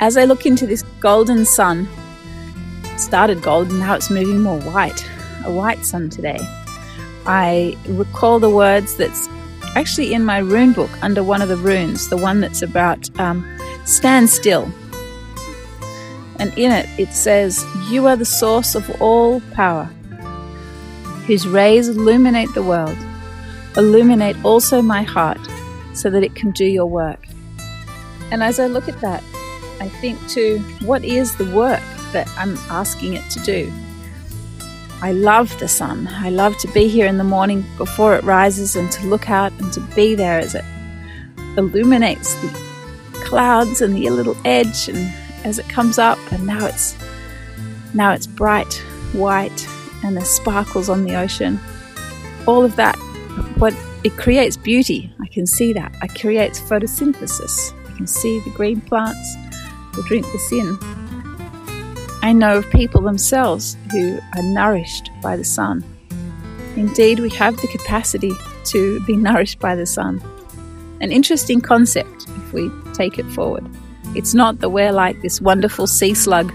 as I look into this golden sun, started golden, now it's moving more white, a white sun today. I recall the words that's actually in my rune book under one of the runes, the one that's about um, stand still. And in it, it says, You are the source of all power, whose rays illuminate the world. Illuminate also my heart, so that it can do your work. And as I look at that, I think to what is the work that I'm asking it to do? I love the sun. I love to be here in the morning before it rises and to look out and to be there as it illuminates the clouds and the little edge and as it comes up and now it's now it's bright white and there's sparkles on the ocean. All of that what it creates beauty. I can see that. It creates photosynthesis. I can see the green plants will drink this in. I know of people themselves who are nourished by the sun. Indeed, we have the capacity to be nourished by the sun. An interesting concept if we take it forward. It's not that we're like this wonderful sea slug,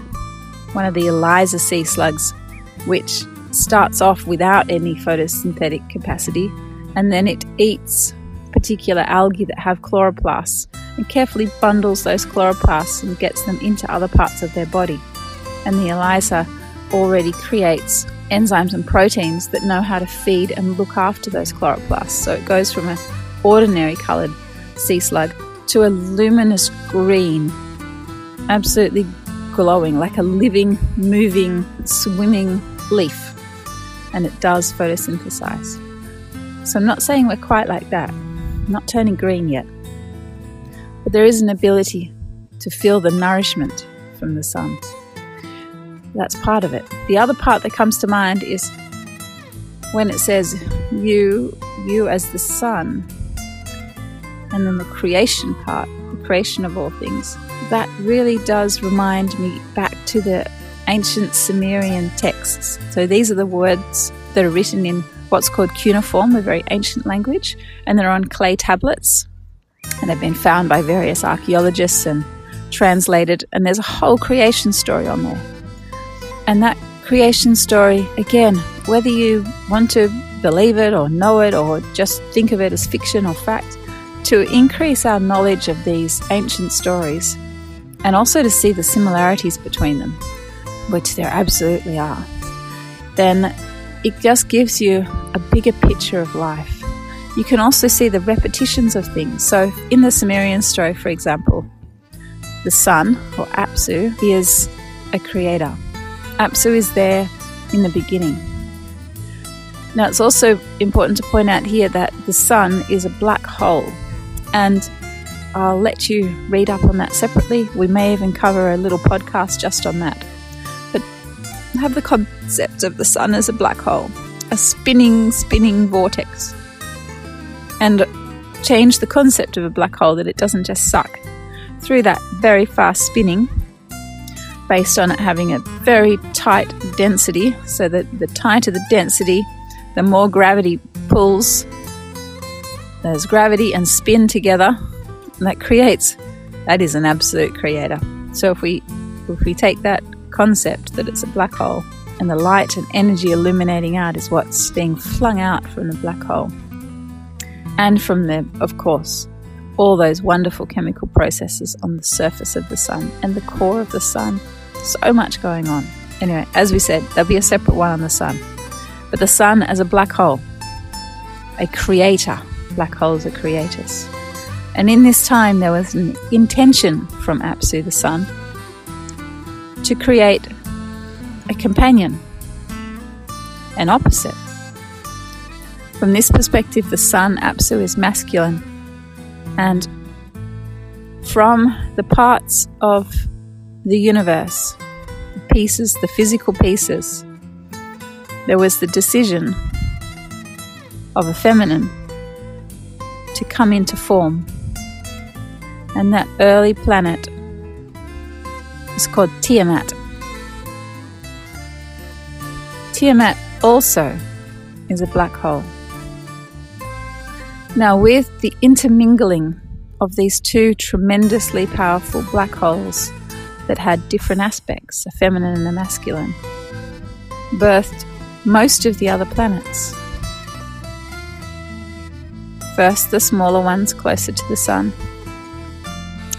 one of the Elysia sea slugs, which starts off without any photosynthetic capacity and then it eats particular algae that have chloroplasts and carefully bundles those chloroplasts and gets them into other parts of their body and the Elysia already creates enzymes and proteins that know how to feed and look after those chloroplasts. So it goes from an ordinary coloured sea slug to a luminous green, absolutely glowing, like a living, moving, swimming leaf. And it does photosynthesize. So I'm not saying we're quite like that, I'm not turning green yet. But there is an ability to feel the nourishment from the sun. That's part of it. The other part that comes to mind is when it says you, you as the sun, and then the creation part, the creation of all things. That really does remind me back to the ancient Sumerian texts. So these are the words that are written in what's called cuneiform, a very ancient language, and they're on clay tablets. And they've been found by various archaeologists and translated, and there's a whole creation story on there. And that creation story, again, whether you want to believe it or know it or just think of it as fiction or fact, to increase our knowledge of these ancient stories and also to see the similarities between them, which there absolutely are, then it just gives you a bigger picture of life. You can also see the repetitions of things. So, in the Sumerian story, for example, the sun, or Apsu, is a creator. Apsu is there in the beginning. Now, it's also important to point out here that the sun is a black hole, and I'll let you read up on that separately. We may even cover a little podcast just on that. But have the concept of the sun as a black hole, a spinning, spinning vortex, and change the concept of a black hole that it doesn't just suck through that very fast spinning based on it having a very tight density. So that the tighter the density, the more gravity pulls. There's gravity and spin together. And that creates that is an absolute creator. So if we if we take that concept that it's a black hole and the light and energy illuminating out is what's being flung out from the black hole. And from them, of course all those wonderful chemical processes on the surface of the sun and the core of the sun. So much going on. Anyway, as we said, there'll be a separate one on the sun. But the sun as a black hole, a creator. Black holes are creators. And in this time, there was an intention from Apsu, the sun, to create a companion, an opposite. From this perspective, the sun, Apsu, is masculine and from the parts of the universe, the pieces, the physical pieces, there was the decision of a feminine to come into form. And that early planet is called Tiamat. Tiamat also is a black hole. Now, with the intermingling of these two tremendously powerful black holes, that had different aspects, a feminine and a masculine, birthed most of the other planets. First, the smaller ones closer to the Sun,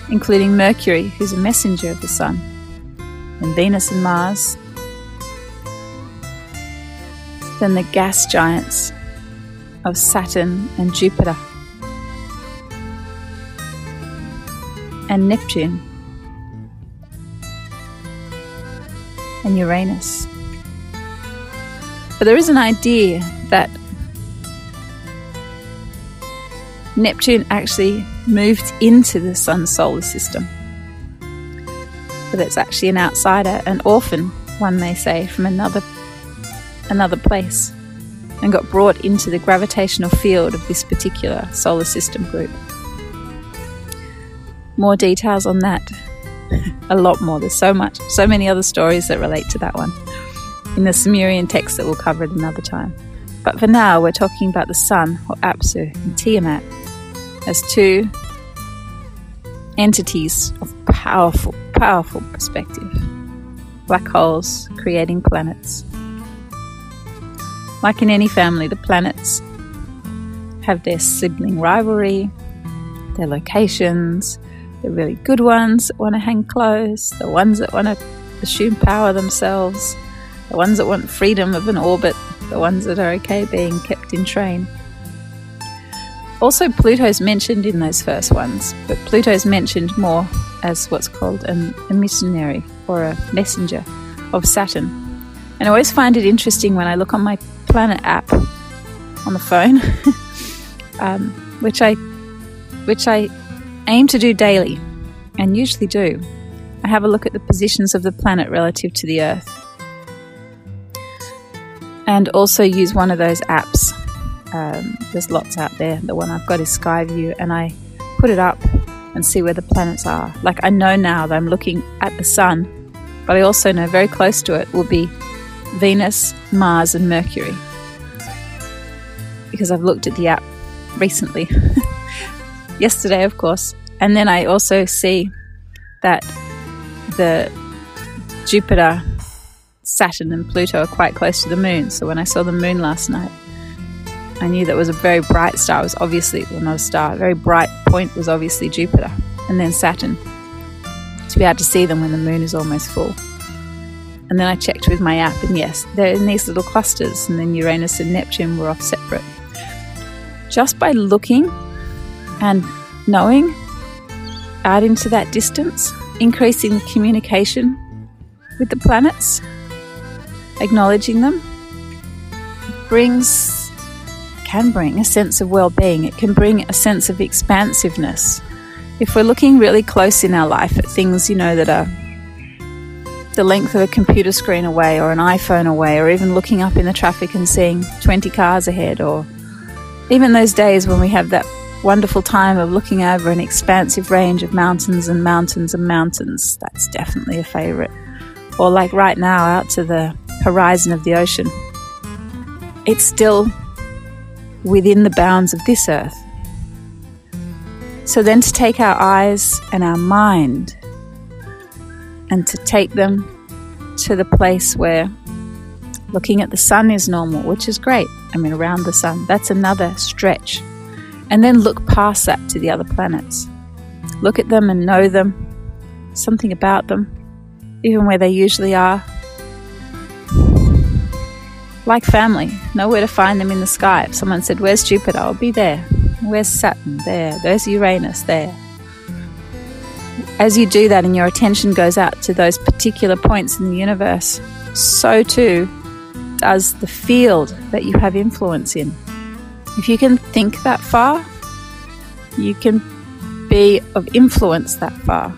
including Mercury, who's a messenger of the Sun, and Venus and Mars. Then the gas giants of Saturn and Jupiter, and Neptune, and Uranus. But there is an idea that Neptune actually moved into the Sun's solar system. But it's actually an outsider, an orphan, one may say, from another another place, and got brought into the gravitational field of this particular solar system group. More details on that. a lot more. There's so much, so many other stories that relate to that one in the Sumerian text that we'll cover at another time. But for now, we're talking about the Sun, or Apsu, and Tiamat as two entities of powerful, powerful perspective. Black holes creating planets. Like in any family, the planets have their sibling rivalry, their locations, the really good ones that want to hang close, the ones that want to assume power themselves, the ones that want freedom of an orbit, the ones that are okay being kept in train. Also, Pluto's mentioned in those first ones, but Pluto's mentioned more as what's called an, a missionary or a messenger of Saturn. And I always find it interesting when I look on my planet app on the phone, um, which I which I aim to do daily, and usually do. I have a look at the positions of the planet relative to the Earth, and also use one of those apps um, there's lots out there. The one I've got is Skyview, and I put it up and see where the planets are. Like I know now that I'm looking at the sun, but I also know very close to it will be Venus, Mars, and Mercury. Because I've looked at the app recently, yesterday, of course. And then I also see that the Jupiter, Saturn, and Pluto are quite close to the moon. So when I saw the moon last night, I knew that was a very bright star. It was obviously, well, not a star, a very bright point was obviously Jupiter and then Saturn to be able to see them when the moon is almost full. And then I checked with my app, and yes, they're in these little clusters, and then Uranus and Neptune were off separate. Just by looking and knowing out into that distance, increasing the communication with the planets, acknowledging them, brings can bring a sense of well being, it can bring a sense of expansiveness. If we're looking really close in our life at things, you know, that are the length of a computer screen away or an iPhone away, or even looking up in the traffic and seeing 20 cars ahead, or even those days when we have that wonderful time of looking over an expansive range of mountains and mountains and mountains, that's definitely a favorite. Or like right now, out to the horizon of the ocean. It's still within the bounds of this earth. So then to take our eyes and our mind and to take them to the place where looking at the sun is normal, which is great. I mean, around the sun, that's another stretch. And then look past that to the other planets. Look at them and know them, something about them, even where they usually are, like family, know where to find them in the sky. If someone said, Where's Jupiter? I'll be there. Where's Saturn? There. There's Uranus? There. As you do that and your attention goes out to those particular points in the universe, so too does the field that you have influence in. If you can think that far, you can be of influence that far.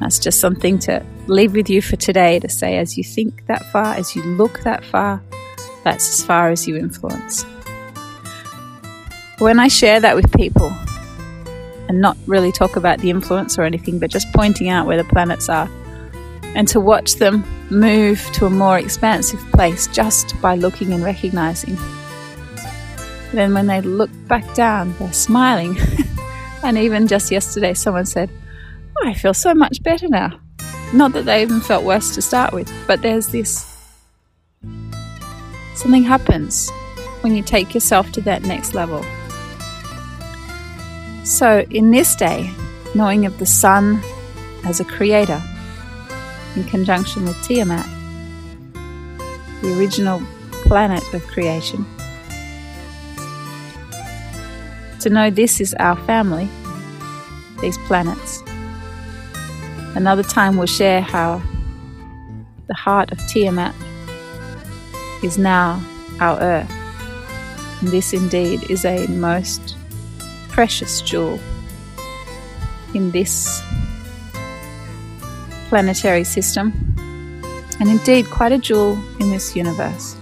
That's just something to leave with you for today to say as you think that far, as you look that far, that's as far as you influence. When I share that with people, and not really talk about the influence or anything, but just pointing out where the planets are, and to watch them move to a more expansive place just by looking and recognizing. Then, when they look back down, they're smiling. and even just yesterday, someone said, oh, I feel so much better now. Not that they even felt worse to start with, but there's this something happens when you take yourself to that next level. So, in this day, knowing of the sun as a creator in conjunction with Tiamat, the original planet of creation, to know this is our family, these planets. Another time we'll share how the heart of Tiamat is now our earth. And this indeed is a most precious jewel in this planetary system, and indeed quite a jewel in this universe.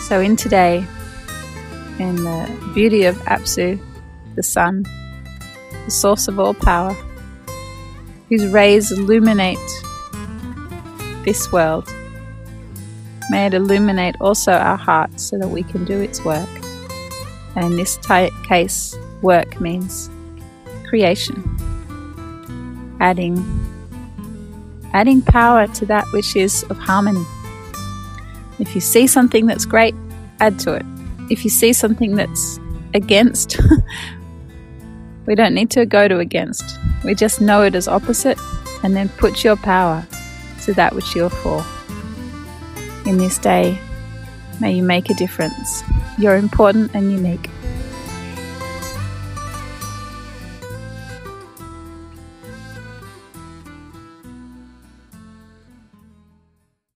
So, in today, in the beauty of Apsu, the sun, the source of all power, whose rays illuminate this world. May it illuminate also our hearts so that we can do its work. And in this case, work means creation, adding, adding power to that which is of harmony. If you see something that's great, add to it. If you see something that's against, we don't need to go to against. We just know it as opposite and then put your power to that which you're for. In this day, may you make a difference. You're important and unique.